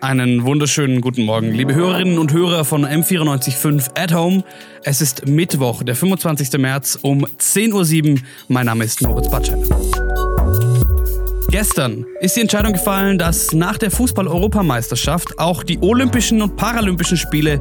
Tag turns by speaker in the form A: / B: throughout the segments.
A: Einen wunderschönen guten Morgen, liebe Hörerinnen und Hörer von M945 at Home. Es ist Mittwoch, der 25. März um 10.07 Uhr. Mein Name ist Moritz Batschel. Gestern ist die Entscheidung gefallen, dass nach der Fußball-Europameisterschaft auch die Olympischen und Paralympischen Spiele,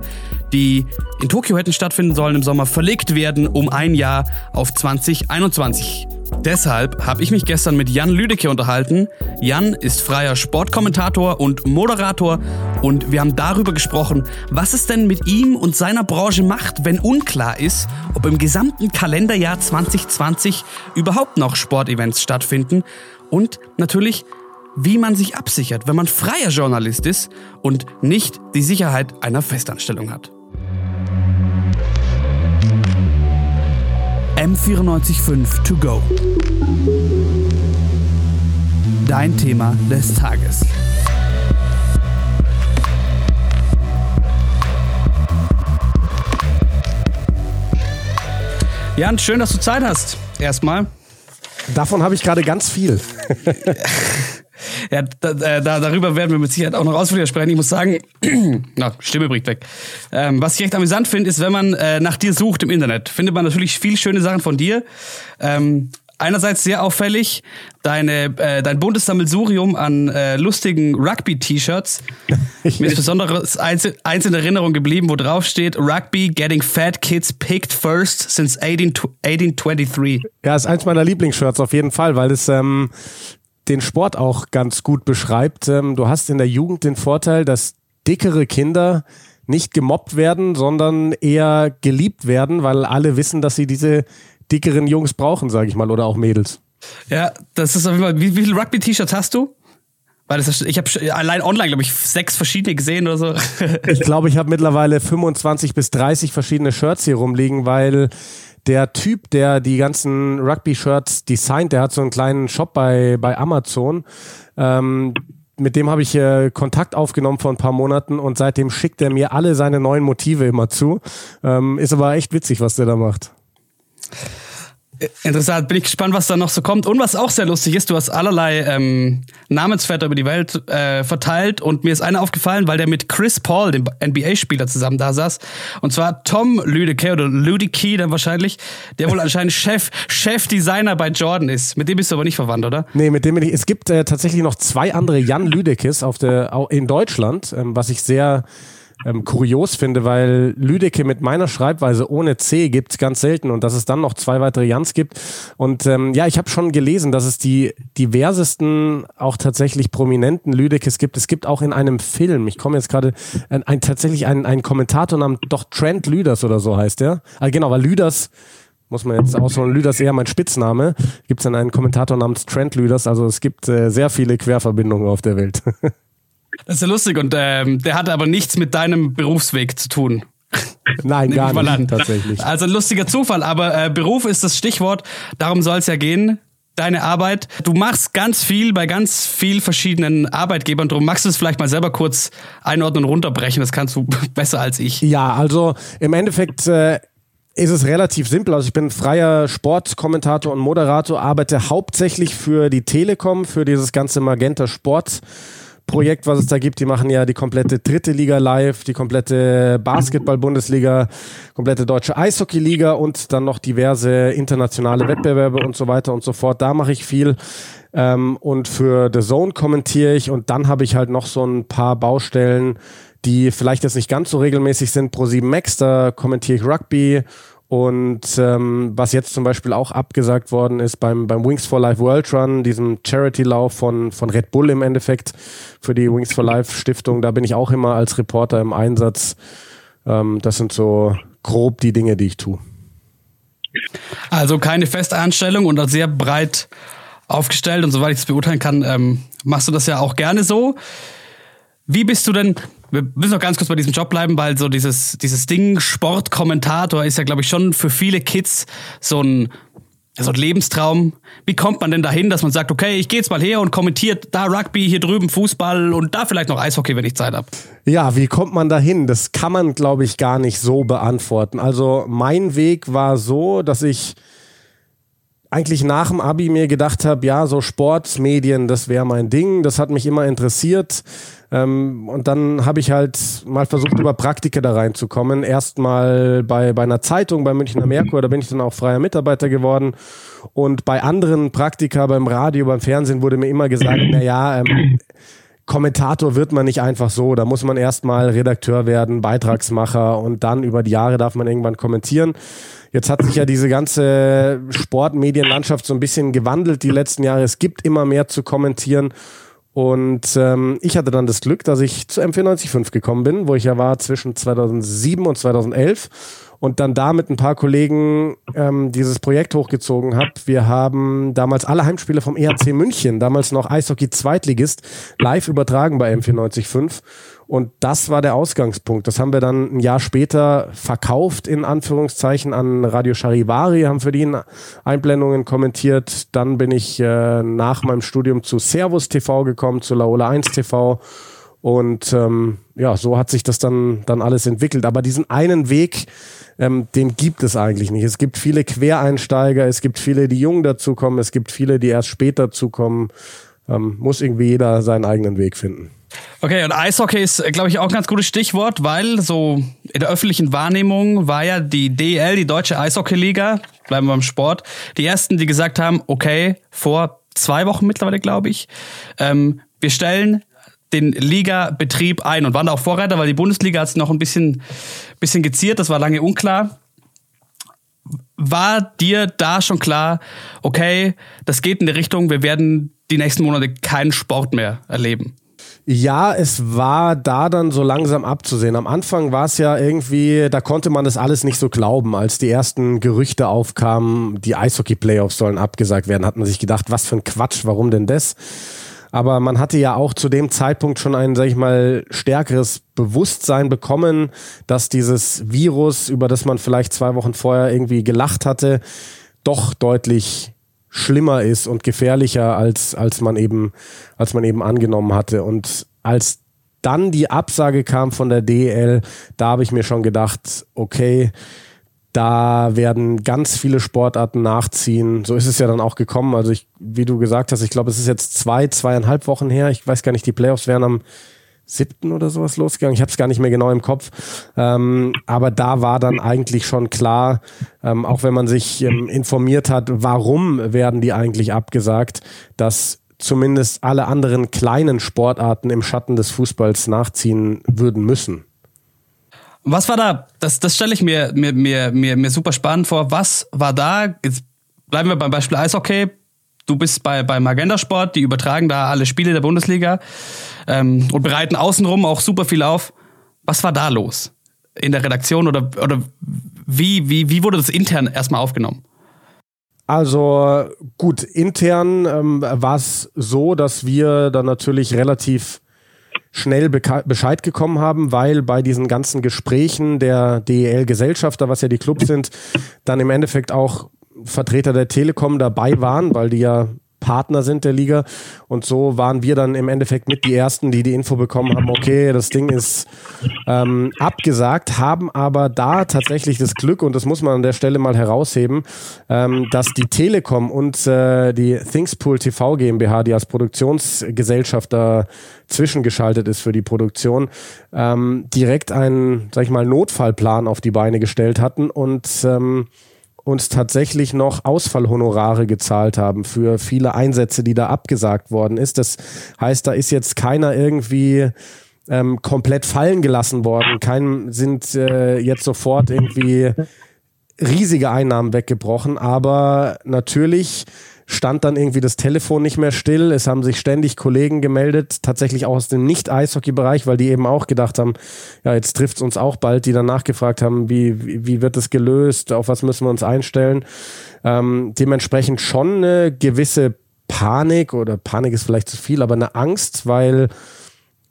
A: die in Tokio hätten stattfinden sollen im Sommer, verlegt werden um ein Jahr auf 2021. Deshalb habe ich mich gestern mit Jan Lüdecke unterhalten. Jan ist freier Sportkommentator und Moderator und wir haben darüber gesprochen, was es denn mit ihm und seiner Branche macht, wenn unklar ist, ob im gesamten Kalenderjahr 2020 überhaupt noch Sportevents stattfinden und natürlich, wie man sich absichert, wenn man freier Journalist ist und nicht die Sicherheit einer Festanstellung hat. M945 To Go. Dein Thema des Tages. Jan, schön, dass du Zeit hast. Erstmal.
B: Davon habe ich gerade ganz viel.
A: ja, da, da, darüber werden wir mit Sicherheit auch noch ausführlicher sprechen. Ich muss sagen, na, Stimme bricht weg. Ähm, was ich echt amüsant finde, ist, wenn man äh, nach dir sucht im Internet, findet man natürlich viel schöne Sachen von dir. Ähm, einerseits sehr auffällig, deine, äh, dein buntes Sammelsurium an äh, lustigen Rugby-T-Shirts. Mir ist besonders eins, eins in Erinnerung geblieben, wo drauf steht, Rugby getting fat kids picked first since 18, 1823.
B: Ja, ist eins meiner Lieblingsshirts auf jeden Fall, weil es ähm, den Sport auch ganz gut beschreibt. Ähm, du hast in der Jugend den Vorteil, dass dickere Kinder nicht gemobbt werden, sondern eher geliebt werden, weil alle wissen, dass sie diese dickeren Jungs brauchen, sage ich mal, oder auch Mädels.
A: Ja, das ist auf jeden Fall. Wie, wie viele Rugby-T-Shirts hast du? Weil das, ich habe allein online, glaube ich, sechs verschiedene gesehen oder so.
B: ich glaube, ich habe mittlerweile 25 bis 30 verschiedene Shirts hier rumliegen, weil der Typ, der die ganzen Rugby-Shirts designt, der hat so einen kleinen Shop bei, bei Amazon. Ähm, mit dem habe ich äh, Kontakt aufgenommen vor ein paar Monaten und seitdem schickt er mir alle seine neuen Motive immer zu. Ähm, ist aber echt witzig, was der da macht.
A: Interessant, bin ich gespannt, was da noch so kommt. Und was auch sehr lustig ist, du hast allerlei ähm, Namensvetter über die Welt äh, verteilt und mir ist einer aufgefallen, weil der mit Chris Paul, dem NBA-Spieler, zusammen da saß. Und zwar Tom Lüdecke oder Lüdecke dann wahrscheinlich, der wohl anscheinend Chef, Chefdesigner bei Jordan ist. Mit dem bist du aber nicht verwandt, oder?
B: Nee, mit dem bin ich. Es gibt äh, tatsächlich noch zwei andere Jan Lüdeckes auf der, in Deutschland, ähm, was ich sehr ähm, kurios finde, weil Lüdecke mit meiner Schreibweise ohne C gibt's ganz selten und dass es dann noch zwei weitere Jans gibt. Und ähm, ja, ich habe schon gelesen, dass es die diversesten, auch tatsächlich prominenten Lüdeckes gibt. Es gibt auch in einem Film, ich komme jetzt gerade, ein, ein, tatsächlich ein, ein Kommentator namens doch Trent Lüders oder so heißt der. Also genau, weil Lüders muss man jetzt ausholen. Lüders eher mein Spitzname. Gibt es dann einen Kommentator namens Trent Lüders. Also es gibt äh, sehr viele Querverbindungen auf der Welt.
A: Das ist ja lustig und ähm, der hat aber nichts mit deinem Berufsweg zu tun.
B: Nein, gar nicht, an. tatsächlich.
A: Also ein lustiger Zufall, aber äh, Beruf ist das Stichwort. Darum soll es ja gehen. Deine Arbeit. Du machst ganz viel bei ganz vielen verschiedenen Arbeitgebern. Darum magst du es vielleicht mal selber kurz einordnen und runterbrechen. Das kannst du besser als ich.
B: Ja, also im Endeffekt äh, ist es relativ simpel. Also ich bin freier Sportkommentator und Moderator, arbeite hauptsächlich für die Telekom, für dieses ganze Magenta Sport Projekt, was es da gibt. Die machen ja die komplette dritte Liga live, die komplette Basketball-Bundesliga, komplette deutsche Eishockey-Liga und dann noch diverse internationale Wettbewerbe und so weiter und so fort. Da mache ich viel. Ähm, und für The Zone kommentiere ich und dann habe ich halt noch so ein paar Baustellen, die vielleicht jetzt nicht ganz so regelmäßig sind. Pro 7 Max, da kommentiere ich Rugby und ähm, was jetzt zum Beispiel auch abgesagt worden ist beim, beim Wings for Life World Run, diesem Charity-Lauf von, von Red Bull im Endeffekt für die Wings for Life Stiftung, da bin ich auch immer als Reporter im Einsatz. Ähm, das sind so grob die Dinge, die ich tue.
A: Also keine Festanstellung und sehr breit aufgestellt und soweit ich es beurteilen kann, ähm, machst du das ja auch gerne so. Wie bist du denn, wir müssen noch ganz kurz bei diesem Job bleiben, weil so dieses, dieses Ding Sportkommentator ist ja, glaube ich, schon für viele Kids so ein, so ein Lebenstraum. Wie kommt man denn dahin, dass man sagt, okay, ich gehe jetzt mal her und kommentiert da Rugby, hier drüben Fußball und da vielleicht noch Eishockey, wenn ich Zeit habe?
B: Ja, wie kommt man dahin? Das kann man, glaube ich, gar nicht so beantworten. Also mein Weg war so, dass ich eigentlich nach dem Abi mir gedacht habe, ja, so Sportmedien, das wäre mein Ding, das hat mich immer interessiert. Ähm, und dann habe ich halt mal versucht, über Praktika da reinzukommen. Erstmal bei, bei einer Zeitung, bei Münchner Merkur, da bin ich dann auch freier Mitarbeiter geworden. Und bei anderen Praktika, beim Radio, beim Fernsehen wurde mir immer gesagt, na ja, ähm, Kommentator wird man nicht einfach so. Da muss man erstmal Redakteur werden, Beitragsmacher und dann über die Jahre darf man irgendwann kommentieren. Jetzt hat sich ja diese ganze Sportmedienlandschaft so ein bisschen gewandelt die letzten Jahre. Es gibt immer mehr zu kommentieren. Und ähm, ich hatte dann das Glück, dass ich zu M495 gekommen bin, wo ich ja war zwischen 2007 und 2011 und dann da mit ein paar Kollegen ähm, dieses Projekt hochgezogen habe. Wir haben damals alle Heimspiele vom ERC München, damals noch Eishockey Zweitligist, live übertragen bei M945 und das war der Ausgangspunkt. Das haben wir dann ein Jahr später verkauft, in Anführungszeichen, an Radio Charivari, haben für die Einblendungen kommentiert. Dann bin ich äh, nach meinem Studium zu Servus TV gekommen, zu Laola 1 TV. Und ähm, ja, so hat sich das dann, dann alles entwickelt. Aber diesen einen Weg, ähm, den gibt es eigentlich nicht. Es gibt viele Quereinsteiger, es gibt viele, die jung dazukommen, es gibt viele, die erst später dazukommen. Ähm, muss irgendwie jeder seinen eigenen Weg finden.
A: Okay, und Eishockey ist, glaube ich, auch ein ganz gutes Stichwort, weil so in der öffentlichen Wahrnehmung war ja die DL, die Deutsche Eishockey-Liga, bleiben wir beim Sport, die ersten, die gesagt haben, okay, vor zwei Wochen mittlerweile, glaube ich, ähm, wir stellen den Liga-Betrieb ein und waren da auch Vorreiter, weil die Bundesliga hat es noch ein bisschen, bisschen geziert, das war lange unklar. War dir da schon klar, okay, das geht in die Richtung, wir werden die nächsten Monate keinen Sport mehr erleben?
B: Ja, es war da dann so langsam abzusehen. Am Anfang war es ja irgendwie, da konnte man das alles nicht so glauben. Als die ersten Gerüchte aufkamen, die Eishockey-Playoffs sollen abgesagt werden, hat man sich gedacht, was für ein Quatsch, warum denn das? Aber man hatte ja auch zu dem Zeitpunkt schon ein, sag ich mal, stärkeres Bewusstsein bekommen, dass dieses Virus, über das man vielleicht zwei Wochen vorher irgendwie gelacht hatte, doch deutlich schlimmer ist und gefährlicher als, als man eben, als man eben angenommen hatte. Und als dann die Absage kam von der DL, da habe ich mir schon gedacht, okay, da werden ganz viele Sportarten nachziehen. So ist es ja dann auch gekommen. Also ich, wie du gesagt hast, ich glaube, es ist jetzt zwei, zweieinhalb Wochen her. Ich weiß gar nicht, die Playoffs wären am siebten oder sowas losgegangen. Ich habe es gar nicht mehr genau im Kopf. Ähm, aber da war dann eigentlich schon klar, ähm, auch wenn man sich ähm, informiert hat, warum werden die eigentlich abgesagt, dass zumindest alle anderen kleinen Sportarten im Schatten des Fußballs nachziehen würden müssen.
A: Was war da? Das, das stelle ich mir, mir, mir, mir, mir super spannend vor. Was war da? Jetzt bleiben wir beim Beispiel Eishockey du bist bei, beim Agenda Sport, die übertragen da alle Spiele der Bundesliga ähm, und bereiten außenrum auch super viel auf. Was war da los? In der Redaktion oder, oder wie, wie, wie wurde das intern erstmal aufgenommen?
B: Also gut, intern ähm, war es so, dass wir dann natürlich relativ schnell Bescheid gekommen haben, weil bei diesen ganzen Gesprächen der DEL-Gesellschafter, was ja die Clubs sind, dann im Endeffekt auch Vertreter der Telekom dabei waren, weil die ja Partner sind der Liga. Und so waren wir dann im Endeffekt mit die Ersten, die die Info bekommen haben, okay, das Ding ist ähm, abgesagt, haben aber da tatsächlich das Glück, und das muss man an der Stelle mal herausheben, ähm, dass die Telekom und äh, die Thingspool TV GmbH, die als Produktionsgesellschaft da zwischengeschaltet ist für die Produktion, ähm, direkt einen, sag ich mal, Notfallplan auf die Beine gestellt hatten und ähm, uns tatsächlich noch Ausfallhonorare gezahlt haben für viele Einsätze, die da abgesagt worden ist. Das heißt, da ist jetzt keiner irgendwie ähm, komplett fallen gelassen worden. Kein sind äh, jetzt sofort irgendwie riesige Einnahmen weggebrochen, aber natürlich stand dann irgendwie das Telefon nicht mehr still. Es haben sich ständig Kollegen gemeldet, tatsächlich auch aus dem Nicht-Eishockey-Bereich, weil die eben auch gedacht haben, ja, jetzt trifft es uns auch bald, die dann nachgefragt haben, wie, wie, wie wird das gelöst, auf was müssen wir uns einstellen. Ähm, dementsprechend schon eine gewisse Panik oder Panik ist vielleicht zu viel, aber eine Angst, weil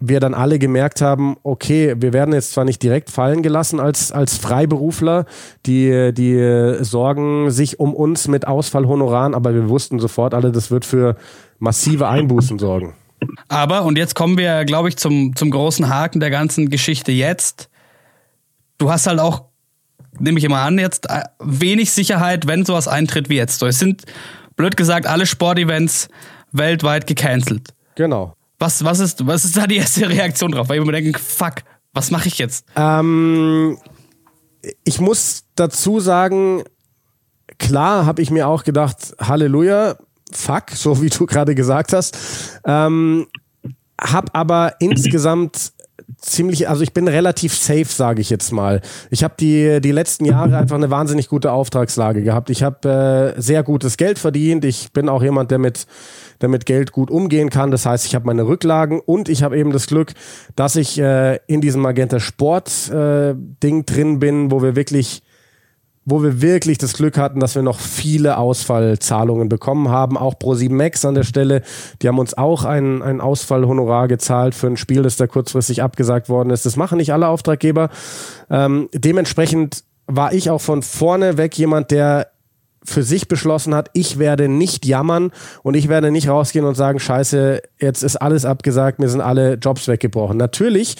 B: wir dann alle gemerkt haben, okay, wir werden jetzt zwar nicht direkt fallen gelassen als, als Freiberufler, die, die sorgen sich um uns mit Ausfallhonoraren, aber wir wussten sofort alle, das wird für massive Einbußen sorgen.
A: Aber, und jetzt kommen wir, glaube ich, zum, zum großen Haken der ganzen Geschichte jetzt. Du hast halt auch nehme ich immer an, jetzt äh, wenig Sicherheit, wenn sowas eintritt wie jetzt. So, es sind, blöd gesagt, alle Sportevents weltweit gecancelt.
B: Genau.
A: Was, was, ist, was ist da die erste Reaktion drauf? Weil ich mir denke, fuck, was mache ich jetzt?
B: Ähm, ich muss dazu sagen, klar habe ich mir auch gedacht, Halleluja, fuck, so wie du gerade gesagt hast. Ähm, hab aber insgesamt ziemlich, also ich bin relativ safe, sage ich jetzt mal. Ich habe die, die letzten Jahre einfach eine wahnsinnig gute Auftragslage gehabt. Ich habe äh, sehr gutes Geld verdient. Ich bin auch jemand, der mit, der mit Geld gut umgehen kann. Das heißt, ich habe meine Rücklagen und ich habe eben das Glück, dass ich äh, in diesem Magenta Sport äh, Ding drin bin, wo wir wirklich wo wir wirklich das Glück hatten, dass wir noch viele Ausfallzahlungen bekommen haben. Auch Pro7 Max an der Stelle, die haben uns auch ein, ein Ausfallhonorar gezahlt für ein Spiel, das da kurzfristig abgesagt worden ist. Das machen nicht alle Auftraggeber. Ähm, dementsprechend war ich auch von vorne weg jemand, der für sich beschlossen hat, ich werde nicht jammern und ich werde nicht rausgehen und sagen, scheiße, jetzt ist alles abgesagt, mir sind alle Jobs weggebrochen. Natürlich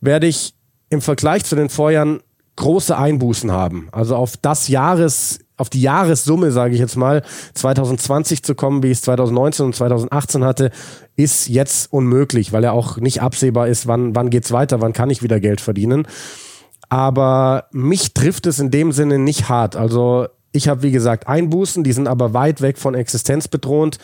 B: werde ich im Vergleich zu den Vorjahren große Einbußen haben. Also auf das Jahres, auf die Jahressumme, sage ich jetzt mal, 2020 zu kommen, wie ich es 2019 und 2018 hatte, ist jetzt unmöglich, weil ja auch nicht absehbar ist, wann, wann geht's weiter, wann kann ich wieder Geld verdienen. Aber mich trifft es in dem Sinne nicht hart. Also ich habe, wie gesagt, Einbußen, die sind aber weit weg von existenzbedrohend.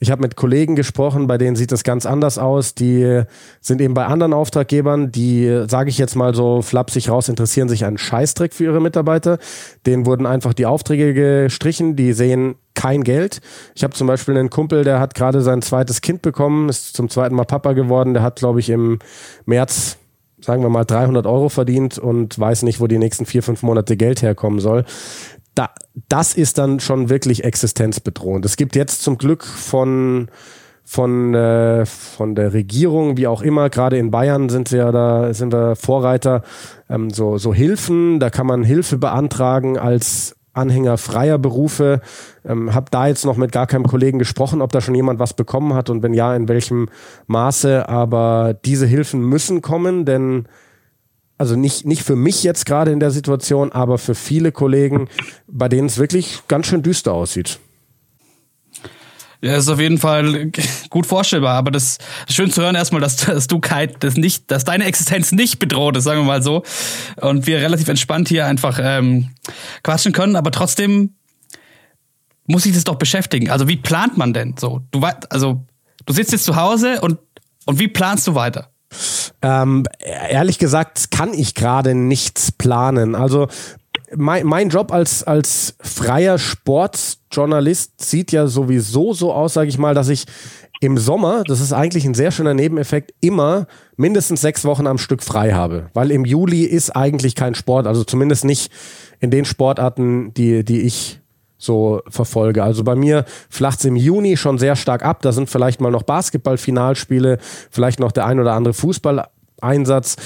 B: Ich habe mit Kollegen gesprochen, bei denen sieht das ganz anders aus. Die sind eben bei anderen Auftraggebern, die, sage ich jetzt mal so flapsig raus, interessieren sich einen Scheißdreck für ihre Mitarbeiter. Denen wurden einfach die Aufträge gestrichen, die sehen kein Geld. Ich habe zum Beispiel einen Kumpel, der hat gerade sein zweites Kind bekommen, ist zum zweiten Mal Papa geworden. Der hat, glaube ich, im März sagen wir mal 300 Euro verdient und weiß nicht, wo die nächsten vier, fünf Monate Geld herkommen soll da, das ist dann schon wirklich existenzbedrohend. Es gibt jetzt zum Glück von von, äh, von der Regierung, wie auch immer, gerade in Bayern sind wir da, sind wir Vorreiter, ähm, so, so Hilfen, da kann man Hilfe beantragen als Anhänger freier Berufe. Ähm, hab da jetzt noch mit gar keinem Kollegen gesprochen, ob da schon jemand was bekommen hat und wenn ja, in welchem Maße. Aber diese Hilfen müssen kommen, denn also nicht, nicht für mich jetzt gerade in der Situation, aber für viele Kollegen, bei denen es wirklich ganz schön düster aussieht.
A: Ja, ist auf jeden Fall gut vorstellbar, aber das ist schön zu hören erstmal, dass, dass du Kai, das nicht, dass deine Existenz nicht bedroht ist, sagen wir mal so. Und wir relativ entspannt hier einfach ähm, quatschen können, aber trotzdem muss ich das doch beschäftigen. Also wie plant man denn so? Du also du sitzt jetzt zu Hause und, und wie planst du weiter?
B: Ähm, ehrlich gesagt kann ich gerade nichts planen. Also mein, mein Job als, als freier Sportjournalist sieht ja sowieso so aus, sage ich mal, dass ich im Sommer, das ist eigentlich ein sehr schöner Nebeneffekt, immer mindestens sechs Wochen am Stück frei habe. Weil im Juli ist eigentlich kein Sport, also zumindest nicht in den Sportarten, die, die ich so verfolge. Also bei mir flacht es im Juni schon sehr stark ab. Da sind vielleicht mal noch Basketball-Finalspiele, vielleicht noch der ein oder andere Fußballeinsatz.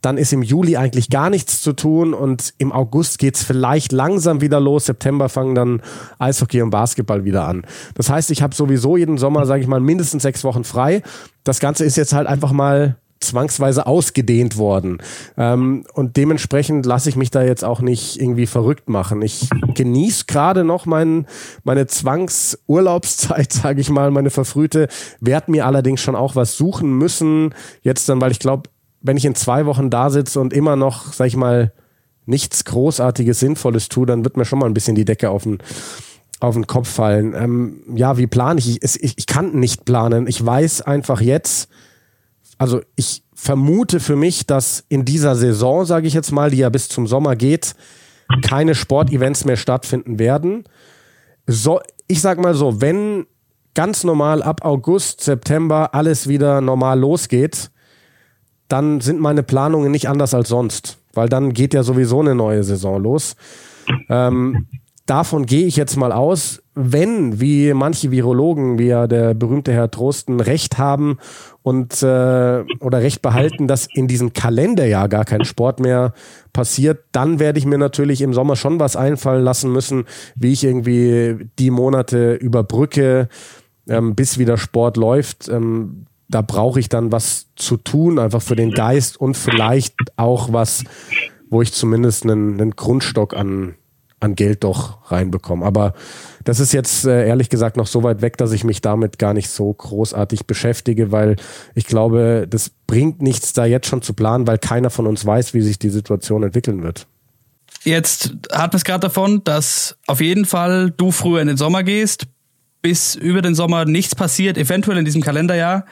B: Dann ist im Juli eigentlich gar nichts zu tun und im August geht's vielleicht langsam wieder los. September fangen dann Eishockey und Basketball wieder an. Das heißt, ich habe sowieso jeden Sommer, sage ich mal, mindestens sechs Wochen frei. Das Ganze ist jetzt halt einfach mal zwangsweise ausgedehnt worden. Ähm, und dementsprechend lasse ich mich da jetzt auch nicht irgendwie verrückt machen. Ich genieße gerade noch mein, meine Zwangsurlaubszeit, sage ich mal, meine verfrühte, werde mir allerdings schon auch was suchen müssen. Jetzt dann, weil ich glaube, wenn ich in zwei Wochen da sitze und immer noch, sag ich mal, nichts Großartiges, Sinnvolles tue, dann wird mir schon mal ein bisschen die Decke auf den, auf den Kopf fallen. Ähm, ja, wie plane ich? Ich, ich? ich kann nicht planen. Ich weiß einfach jetzt, also ich vermute für mich, dass in dieser Saison, sage ich jetzt mal, die ja bis zum Sommer geht, keine Sportevents mehr stattfinden werden. So, ich sag mal so, wenn ganz normal ab August, September alles wieder normal losgeht, dann sind meine Planungen nicht anders als sonst, weil dann geht ja sowieso eine neue Saison los. Ähm, davon gehe ich jetzt mal aus, wenn, wie manche Virologen, wie ja der berühmte Herr Trosten, recht haben und äh, oder recht behalten, dass in diesem Kalenderjahr gar kein Sport mehr passiert, dann werde ich mir natürlich im Sommer schon was einfallen lassen müssen, wie ich irgendwie die Monate überbrücke, ähm, bis wieder Sport läuft. Ähm, da brauche ich dann was zu tun, einfach für den Geist und vielleicht auch was wo ich zumindest einen, einen Grundstock an, an Geld doch reinbekomme. Aber das ist jetzt äh, ehrlich gesagt noch so weit weg, dass ich mich damit gar nicht so großartig beschäftige, weil ich glaube, das bringt nichts, da jetzt schon zu planen, weil keiner von uns weiß, wie sich die Situation entwickeln wird.
A: Jetzt hat man es gerade davon, dass auf jeden Fall du früher in den Sommer gehst, bis über den Sommer nichts passiert, eventuell in diesem Kalenderjahr.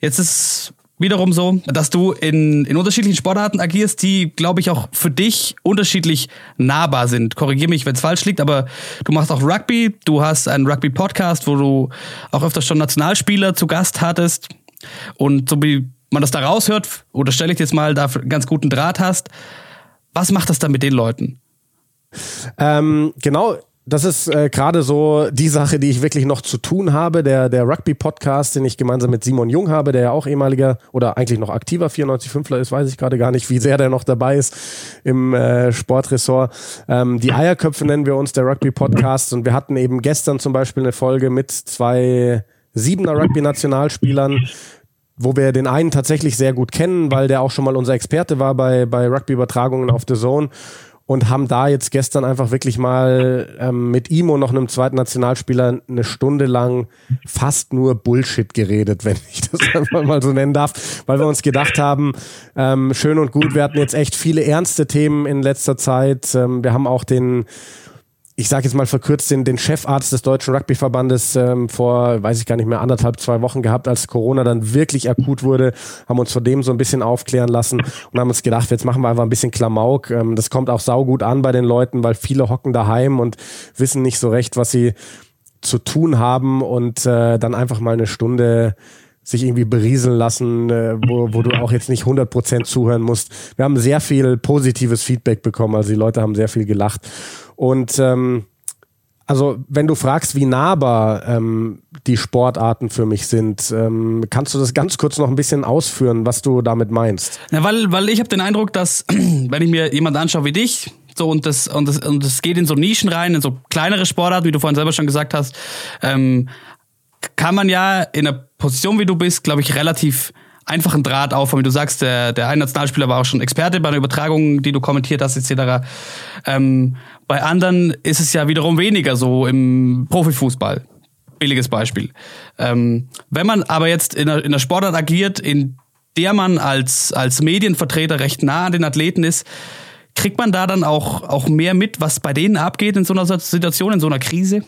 A: Jetzt ist wiederum so, dass du in, in unterschiedlichen Sportarten agierst, die, glaube ich, auch für dich unterschiedlich nahbar sind. Korrigiere mich, wenn es falsch liegt, aber du machst auch Rugby, du hast einen Rugby-Podcast, wo du auch öfter schon Nationalspieler zu Gast hattest. Und so wie man das da raushört, oder stelle ich jetzt mal, da ganz guten Draht hast, was macht das dann mit den Leuten?
B: Ähm, genau, das ist äh, gerade so die Sache, die ich wirklich noch zu tun habe. Der, der Rugby-Podcast, den ich gemeinsam mit Simon Jung habe, der ja auch ehemaliger oder eigentlich noch aktiver 94-5ler ist, weiß ich gerade gar nicht, wie sehr der noch dabei ist im äh, Sportressort. Ähm, die Eierköpfe nennen wir uns, der Rugby-Podcast. Und wir hatten eben gestern zum Beispiel eine Folge mit zwei Siebener Rugby-Nationalspielern, wo wir den einen tatsächlich sehr gut kennen, weil der auch schon mal unser Experte war bei, bei Rugby-Übertragungen auf The Zone und haben da jetzt gestern einfach wirklich mal ähm, mit ihm und noch einem zweiten Nationalspieler eine Stunde lang fast nur Bullshit geredet, wenn ich das einfach mal so nennen darf, weil wir uns gedacht haben, ähm, schön und gut, wir hatten jetzt echt viele ernste Themen in letzter Zeit. Ähm, wir haben auch den ich sage jetzt mal verkürzt, den, den Chefarzt des Deutschen Rugbyverbandes ähm, vor, weiß ich gar nicht mehr, anderthalb, zwei Wochen gehabt, als Corona dann wirklich akut wurde, haben uns vor dem so ein bisschen aufklären lassen und haben uns gedacht, jetzt machen wir einfach ein bisschen Klamauk. Ähm, das kommt auch saugut an bei den Leuten, weil viele hocken daheim und wissen nicht so recht, was sie zu tun haben und äh, dann einfach mal eine Stunde sich irgendwie berieseln lassen, äh, wo, wo du auch jetzt nicht 100% zuhören musst. Wir haben sehr viel positives Feedback bekommen, also die Leute haben sehr viel gelacht. Und ähm, also wenn du fragst, wie nahbar ähm, die Sportarten für mich sind, ähm, kannst du das ganz kurz noch ein bisschen ausführen, was du damit meinst?
A: Ja, weil, weil ich habe den Eindruck, dass wenn ich mir jemand anschaue wie dich, so und das und das und das geht in so Nischen rein, in so kleinere Sportarten, wie du vorhin selber schon gesagt hast, ähm, kann man ja in einer Position wie du bist, glaube ich, relativ einfachen Draht aufbauen. Wie du sagst, der, der ein Nationalspieler war auch schon Experte bei einer Übertragung, die du kommentiert hast, etc. Ähm, bei anderen ist es ja wiederum weniger so im Profifußball. Billiges Beispiel. Ähm, wenn man aber jetzt in einer, in einer Sportart agiert, in der man als, als Medienvertreter recht nah an den Athleten ist, kriegt man da dann auch, auch mehr mit, was bei denen abgeht in so einer Situation, in so einer Krise?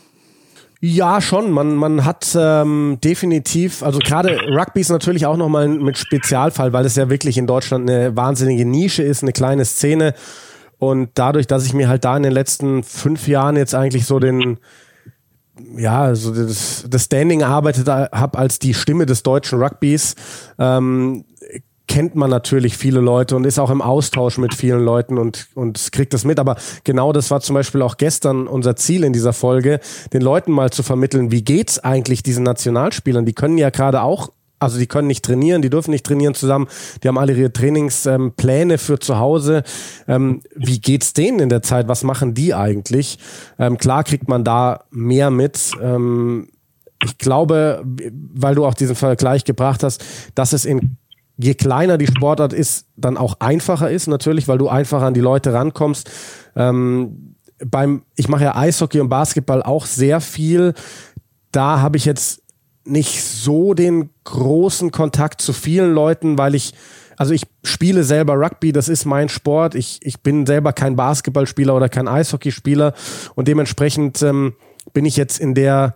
B: Ja, schon. Man, man hat ähm, definitiv, also gerade Rugby ist natürlich auch nochmal mit Spezialfall, weil es ja wirklich in Deutschland eine wahnsinnige Nische ist, eine kleine Szene. Und dadurch, dass ich mir halt da in den letzten fünf Jahren jetzt eigentlich so den, ja, so das, das Standing erarbeitet habe als die Stimme des deutschen Rugbys, ähm, kennt man natürlich viele Leute und ist auch im Austausch mit vielen Leuten und, und kriegt das mit. Aber genau das war zum Beispiel auch gestern unser Ziel in dieser Folge, den Leuten mal zu vermitteln, wie geht's eigentlich diesen Nationalspielern? Die können ja gerade auch also die können nicht trainieren, die dürfen nicht trainieren zusammen, die haben alle ihre Trainingspläne ähm, für zu Hause. Ähm, wie geht's denen in der Zeit? Was machen die eigentlich? Ähm, klar kriegt man da mehr mit. Ähm, ich glaube, weil du auch diesen Vergleich gebracht hast, dass es in je kleiner die Sportart ist, dann auch einfacher ist, natürlich, weil du einfacher an die Leute rankommst. Ähm, beim, ich mache ja Eishockey und Basketball auch sehr viel. Da habe ich jetzt nicht so den großen Kontakt zu vielen Leuten, weil ich, also ich spiele selber Rugby, das ist mein Sport. Ich, ich bin selber kein Basketballspieler oder kein Eishockeyspieler und dementsprechend ähm, bin ich jetzt in der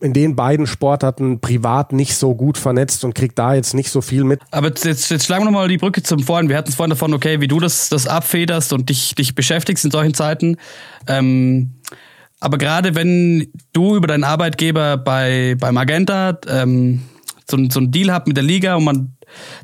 B: in den beiden Sportarten privat nicht so gut vernetzt und kriegt da jetzt nicht so viel mit.
A: Aber jetzt, jetzt schlagen wir nochmal die Brücke zum Vorhin. Wir hatten es vorhin davon, okay, wie du das, das abfederst und dich, dich beschäftigst in solchen Zeiten. Ähm, aber gerade wenn du über deinen Arbeitgeber bei, bei Magenta ähm, so, so einen Deal habt mit der Liga und man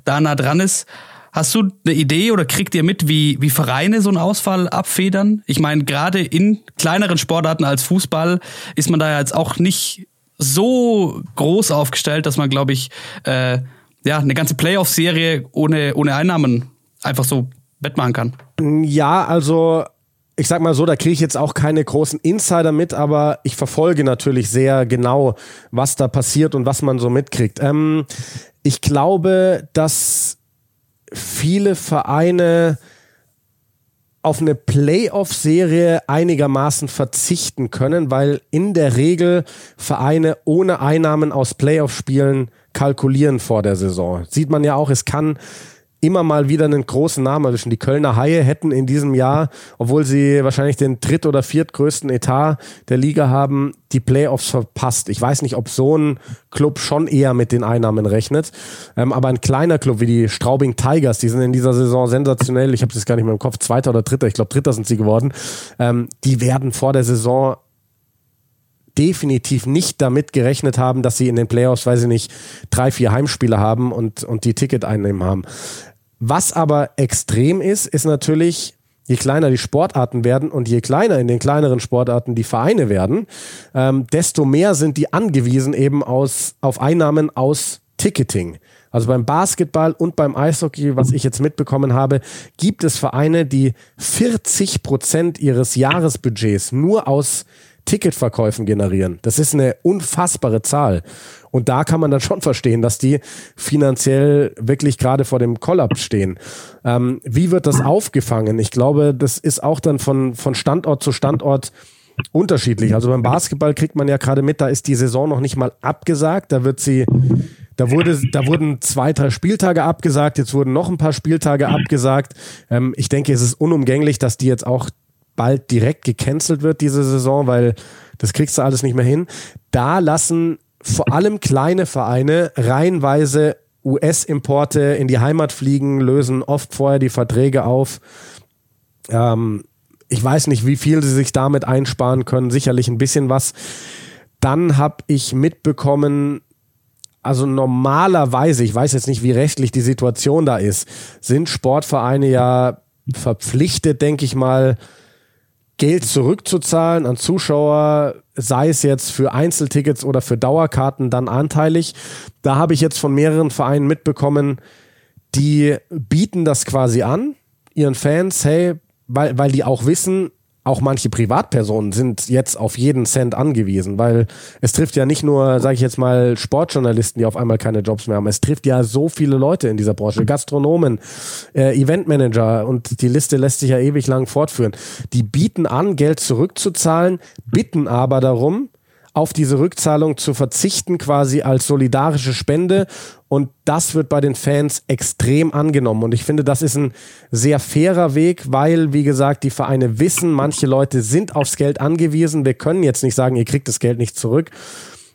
A: da nah dran ist, Hast du eine Idee oder kriegt ihr mit, wie, wie Vereine so einen Ausfall abfedern? Ich meine, gerade in kleineren Sportarten als Fußball ist man da jetzt auch nicht so groß aufgestellt, dass man, glaube ich, äh, ja, eine ganze Playoff-Serie ohne, ohne Einnahmen einfach so wettmachen kann.
B: Ja, also ich sag mal so, da kriege ich jetzt auch keine großen Insider mit, aber ich verfolge natürlich sehr genau, was da passiert und was man so mitkriegt. Ähm, ich glaube, dass viele Vereine auf eine Playoff-Serie einigermaßen verzichten können, weil in der Regel Vereine ohne Einnahmen aus Playoff-Spielen kalkulieren vor der Saison. Sieht man ja auch, es kann immer mal wieder einen großen Namen erwischen. Die Kölner Haie hätten in diesem Jahr, obwohl sie wahrscheinlich den dritt- oder viertgrößten Etat der Liga haben, die Playoffs verpasst. Ich weiß nicht, ob so ein Club schon eher mit den Einnahmen rechnet. Ähm, aber ein kleiner Club wie die Straubing Tigers, die sind in dieser Saison sensationell. Ich habe das gar nicht mehr im Kopf, zweiter oder dritter. Ich glaube, dritter sind sie geworden. Ähm, die werden vor der Saison definitiv nicht damit gerechnet haben, dass sie in den Playoffs, weiß ich nicht, drei, vier Heimspiele haben und, und die Ticket-Einnahmen haben. Was aber extrem ist, ist natürlich, je kleiner die Sportarten werden und je kleiner in den kleineren Sportarten die Vereine werden, ähm, desto mehr sind die angewiesen eben aus, auf Einnahmen aus Ticketing. Also beim Basketball und beim Eishockey, was ich jetzt mitbekommen habe, gibt es Vereine, die 40 Prozent ihres Jahresbudgets nur aus Ticketverkäufen generieren. Das ist eine unfassbare Zahl. Und da kann man dann schon verstehen, dass die finanziell wirklich gerade vor dem Kollaps stehen. Ähm, wie wird das aufgefangen? Ich glaube, das ist auch dann von, von Standort zu Standort unterschiedlich. Also beim Basketball kriegt man ja gerade mit, da ist die Saison noch nicht mal abgesagt. Da wird sie, da wurde, da wurden zwei, drei Spieltage abgesagt. Jetzt wurden noch ein paar Spieltage abgesagt. Ähm, ich denke, es ist unumgänglich, dass die jetzt auch bald direkt gecancelt wird, diese Saison, weil das kriegst du alles nicht mehr hin. Da lassen vor allem kleine Vereine reihenweise US-Importe in die Heimat fliegen, lösen oft vorher die Verträge auf. Ähm, ich weiß nicht, wie viel sie sich damit einsparen können, sicherlich ein bisschen was. Dann habe ich mitbekommen, also normalerweise, ich weiß jetzt nicht, wie rechtlich die Situation da ist, sind Sportvereine ja verpflichtet, denke ich mal, Geld zurückzuzahlen an Zuschauer, sei es jetzt für Einzeltickets oder für Dauerkarten, dann anteilig. Da habe ich jetzt von mehreren Vereinen mitbekommen, die bieten das quasi an, ihren Fans, hey, weil, weil die auch wissen, auch manche Privatpersonen sind jetzt auf jeden Cent angewiesen, weil es trifft ja nicht nur, sage ich jetzt mal, Sportjournalisten, die auf einmal keine Jobs mehr haben. Es trifft ja so viele Leute in dieser Branche, Gastronomen, äh, Eventmanager und die Liste lässt sich ja ewig lang fortführen. Die bieten an, Geld zurückzuzahlen, bitten aber darum, auf diese Rückzahlung zu verzichten, quasi als solidarische Spende. Und das wird bei den Fans extrem angenommen. Und ich finde, das ist ein sehr fairer Weg, weil, wie gesagt, die Vereine wissen, manche Leute sind aufs Geld angewiesen. Wir können jetzt nicht sagen, ihr kriegt das Geld nicht zurück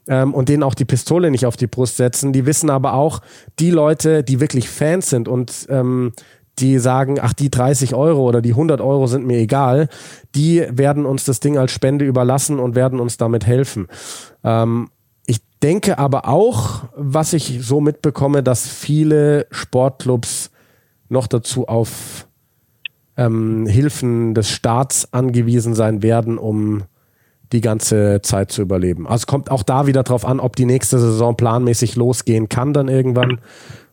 B: ähm, und denen auch die Pistole nicht auf die Brust setzen. Die wissen aber auch, die Leute, die wirklich Fans sind und ähm, die sagen, ach, die 30 Euro oder die 100 Euro sind mir egal, die werden uns das Ding als Spende überlassen und werden uns damit helfen. Ähm, ich denke aber auch, was ich so mitbekomme, dass viele Sportclubs noch dazu auf ähm, Hilfen des Staats angewiesen sein werden, um die ganze Zeit zu überleben. Also kommt auch da wieder drauf an, ob die nächste Saison planmäßig losgehen kann dann irgendwann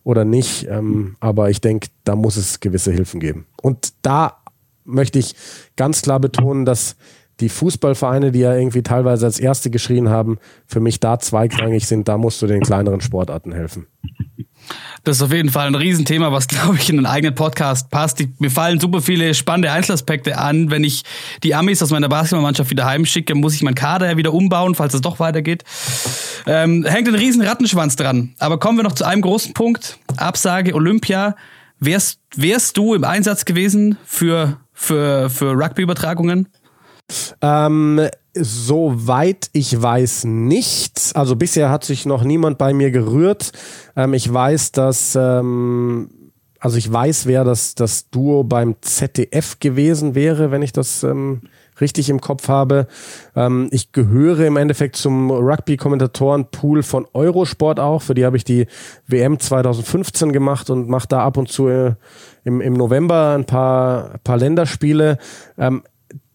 B: oder nicht. Ähm, aber ich denke, da muss es gewisse Hilfen geben. Und da möchte ich ganz klar betonen, dass die Fußballvereine, die ja irgendwie teilweise als Erste geschrien haben, für mich da zweigrangig sind, da musst du den kleineren Sportarten helfen.
A: Das ist auf jeden Fall ein Riesenthema, was, glaube ich, in einen eigenen Podcast passt. Die, mir fallen super viele spannende Einzelaspekte an. Wenn ich die Amis aus meiner Basketballmannschaft wieder heimschicke, muss ich meinen Kader ja wieder umbauen, falls es doch weitergeht. Ähm, hängt ein riesen Rattenschwanz dran. Aber kommen wir noch zu einem großen Punkt. Absage Olympia. Wärst, wärst du im Einsatz gewesen für, für, für Rugby-Übertragungen?
B: Ähm, soweit ich weiß nicht. Also bisher hat sich noch niemand bei mir gerührt. Ähm, ich weiß, dass, ähm, also ich weiß, wer das, das Duo beim ZDF gewesen wäre, wenn ich das ähm, richtig im Kopf habe. Ähm, ich gehöre im Endeffekt zum Rugby-Kommentatoren-Pool von Eurosport auch. Für die habe ich die WM 2015 gemacht und mache da ab und zu äh, im, im November ein paar, paar Länderspiele. Ähm,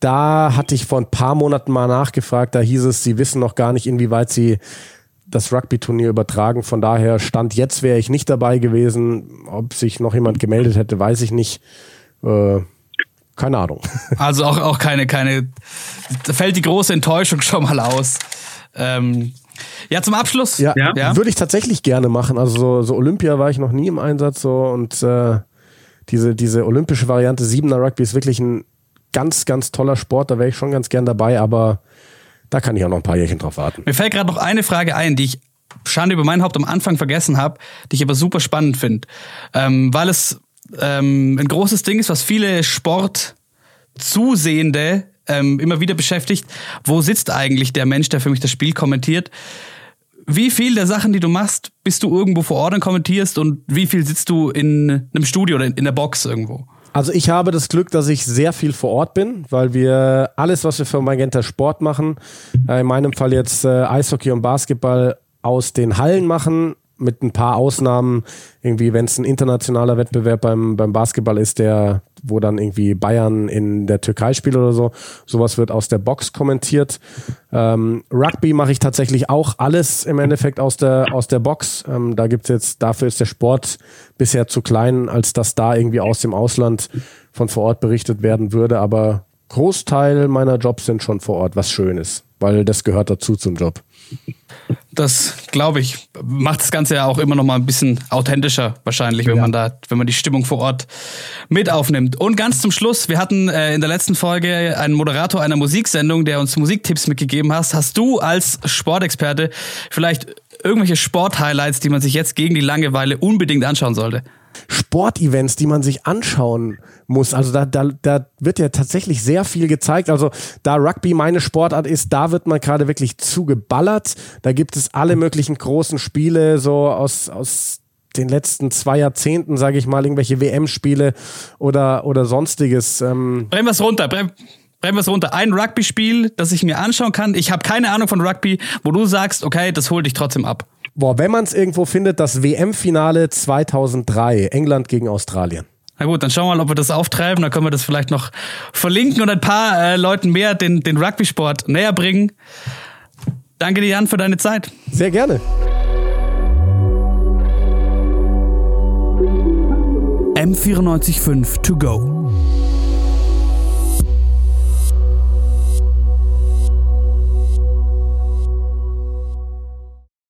B: da hatte ich vor ein paar Monaten mal nachgefragt, da hieß es, sie wissen noch gar nicht, inwieweit sie das Rugby-Turnier übertragen. Von daher stand jetzt wäre ich nicht dabei gewesen. Ob sich noch jemand gemeldet hätte, weiß ich nicht. Äh, keine Ahnung.
A: Also auch, auch keine, keine, da fällt die große Enttäuschung schon mal aus. Ähm, ja, zum Abschluss.
B: Ja, ja, würde ich tatsächlich gerne machen. Also so, so Olympia war ich noch nie im Einsatz so und äh, diese, diese olympische Variante Siebener Rugby ist wirklich ein ganz, ganz toller Sport, da wäre ich schon ganz gern dabei, aber da kann ich auch noch ein paar Jährchen drauf warten.
A: Mir fällt gerade noch eine Frage ein, die ich Schande über mein Haupt am Anfang vergessen habe, die ich aber super spannend finde, ähm, weil es ähm, ein großes Ding ist, was viele Sportzusehende ähm, immer wieder beschäftigt. Wo sitzt eigentlich der Mensch, der für mich das Spiel kommentiert? Wie viel der Sachen, die du machst, bist du irgendwo vor Ort und kommentierst und wie viel sitzt du in einem Studio oder in der Box irgendwo?
B: Also ich habe das Glück, dass ich sehr viel vor Ort bin, weil wir alles, was wir für Magenta Sport machen, äh, in meinem Fall jetzt äh, Eishockey und Basketball aus den Hallen machen, mit ein paar Ausnahmen, irgendwie, wenn es ein internationaler Wettbewerb beim, beim Basketball ist, der, wo dann irgendwie Bayern in der Türkei spielt oder so, sowas wird aus der Box kommentiert. Ähm, Rugby mache ich tatsächlich auch alles im Endeffekt aus der, aus der Box. Ähm, da gibt's jetzt, dafür ist der Sport bisher zu klein, als dass da irgendwie aus dem Ausland von vor Ort berichtet werden würde, aber Großteil meiner Jobs sind schon vor Ort, was schön ist, weil das gehört dazu zum Job.
A: Das glaube ich, macht das Ganze ja auch immer noch mal ein bisschen authentischer wahrscheinlich, wenn ja. man da, wenn man die Stimmung vor Ort mit aufnimmt. Und ganz zum Schluss, wir hatten äh, in der letzten Folge einen Moderator einer Musiksendung, der uns Musiktipps mitgegeben hast. Hast du als Sportexperte vielleicht irgendwelche Sporthighlights, die man sich jetzt gegen die Langeweile unbedingt anschauen sollte?
B: Sportevents, die man sich anschauen muss. Also da, da, da wird ja tatsächlich sehr viel gezeigt. Also da Rugby meine Sportart ist, da wird man gerade wirklich zugeballert. Da gibt es alle möglichen großen Spiele, so aus, aus den letzten zwei Jahrzehnten, sage ich mal, irgendwelche WM-Spiele oder, oder sonstiges.
A: Ähm brechen wir es runter, brechen wir es runter. Ein Rugby-Spiel, das ich mir anschauen kann. Ich habe keine Ahnung von Rugby, wo du sagst, okay, das holt dich trotzdem ab.
B: Boah, wenn man es irgendwo findet, das WM-Finale 2003, England gegen Australien.
A: Na gut, dann schauen wir mal, ob wir das auftreiben. Dann können wir das vielleicht noch verlinken und ein paar äh, Leuten mehr den, den Rugby-Sport näher bringen. Danke dir, Jan, für deine Zeit.
B: Sehr gerne.
A: M945 to go.